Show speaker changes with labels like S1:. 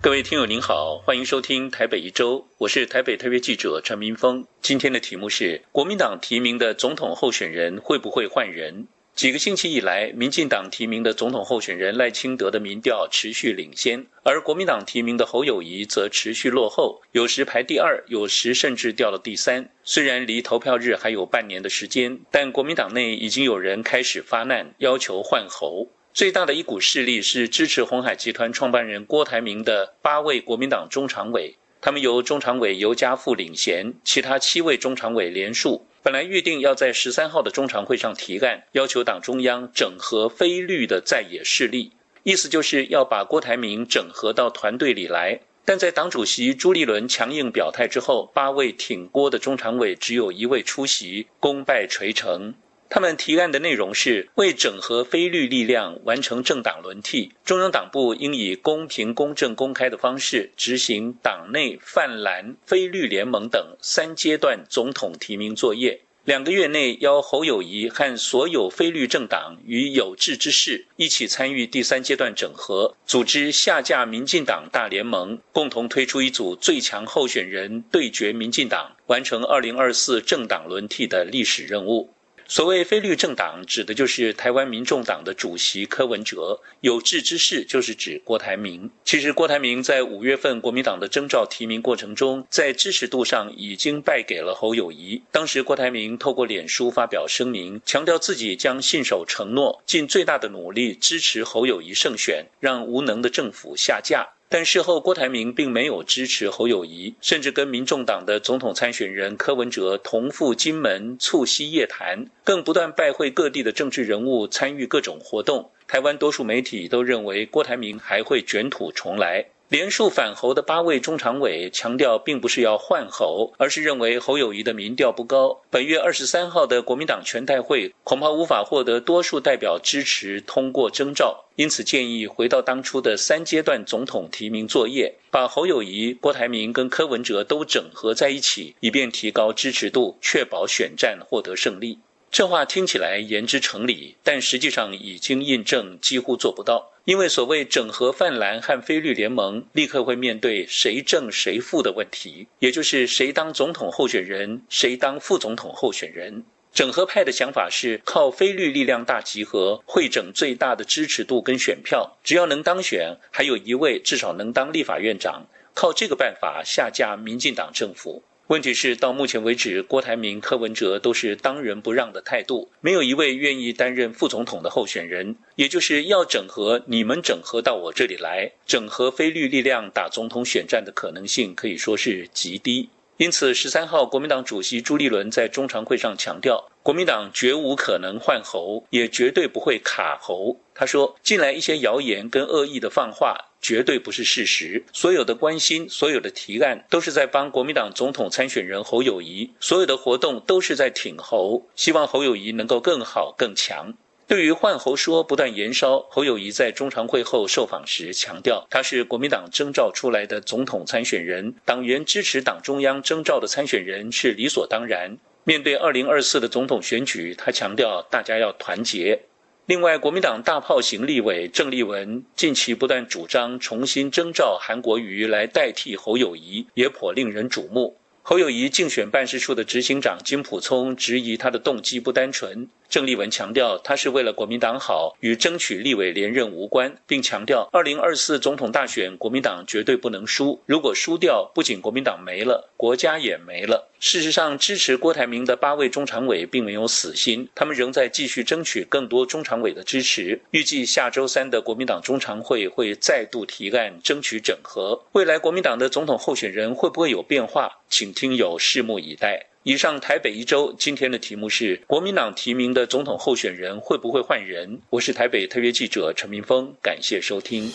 S1: 各位听友您好，欢迎收听台北一周，我是台北特约记者陈明峰。今天的题目是：国民党提名的总统候选人会不会换人？几个星期以来，民进党提名的总统候选人赖清德的民调持续领先，而国民党提名的侯友谊则持续落后，有时排第二，有时甚至掉了第三。虽然离投票日还有半年的时间，但国民党内已经有人开始发难，要求换侯。最大的一股势力是支持红海集团创办人郭台铭的八位国民党中常委，他们由中常委尤家富领衔，其他七位中常委连署。本来预定要在十三号的中常会上提案，要求党中央整合非绿的在野势力，意思就是要把郭台铭整合到团队里来。但在党主席朱立伦强硬表态之后，八位挺郭的中常委只有一位出席，功败垂成。他们提案的内容是为整合非绿力量，完成政党轮替，中央党部应以公平、公正、公开的方式执行党内泛蓝、非绿联盟等三阶段总统提名作业。两个月内邀侯友谊和所有非绿政党与有志之士一起参与第三阶段整合，组织下架民进党大联盟，共同推出一组最强候选人对决民进党，完成二零二四政党轮替的历史任务。所谓非绿政党，指的就是台湾民众党的主席柯文哲；有志之士就是指郭台铭。其实，郭台铭在五月份国民党的征召提名过程中，在支持度上已经败给了侯友谊。当时，郭台铭透过脸书发表声明，强调自己将信守承诺，尽最大的努力支持侯友谊胜选，让无能的政府下架。但事后，郭台铭并没有支持侯友谊，甚至跟民众党的总统参选人柯文哲同赴金门促膝夜谈，更不断拜会各地的政治人物，参与各种活动。台湾多数媒体都认为郭台铭还会卷土重来。连数反侯的八位中常委强调，并不是要换侯，而是认为侯友谊的民调不高。本月二十三号的国民党全代会恐怕无法获得多数代表支持通过征召，因此建议回到当初的三阶段总统提名作业，把侯友谊、郭台铭跟柯文哲都整合在一起，以便提高支持度，确保选战获得胜利。这话听起来言之成理，但实际上已经印证几乎做不到。因为所谓整合泛蓝和非绿联盟，立刻会面对谁正谁负的问题，也就是谁当总统候选人，谁当副总统候选人。整合派的想法是靠非绿力量大集合，会整最大的支持度跟选票，只要能当选，还有一位至少能当立法院长，靠这个办法下架民进党政府。问题是，到目前为止，郭台铭、柯文哲都是当仁不让的态度，没有一位愿意担任副总统的候选人。也就是要整合，你们整合到我这里来，整合非绿力量打总统选战的可能性可以说是极低。因此，十三号国民党主席朱立伦在中常会上强调，国民党绝无可能换侯，也绝对不会卡侯。他说，近来一些谣言跟恶意的放话。绝对不是事实。所有的关心，所有的提案，都是在帮国民党总统参选人侯友谊；所有的活动都是在挺侯，希望侯友谊能够更好更强。对于换侯说不断延烧，侯友谊在中常会后受访时强调，他是国民党征召出来的总统参选人，党员支持党中央征召的参选人是理所当然。面对二零二四的总统选举，他强调大家要团结。另外，国民党大炮型立委郑立文近期不断主张重新征召韩国瑜来代替侯友谊，也颇令人瞩目。侯友谊竞选办事处的执行长金普聪质疑他的动机不单纯。郑立文强调，他是为了国民党好，与争取立委连任无关，并强调，二零二四总统大选，国民党绝对不能输。如果输掉，不仅国民党没了，国家也没了。事实上，支持郭台铭的八位中常委并没有死心，他们仍在继续争取更多中常委的支持。预计下周三的国民党中常会会再度提案争取整合。未来国民党的总统候选人会不会有变化？请听友拭目以待。以上台北一周今天的题目是国民党提名的总统候选人会不会换人？我是台北特约记者陈明峰，感谢收听。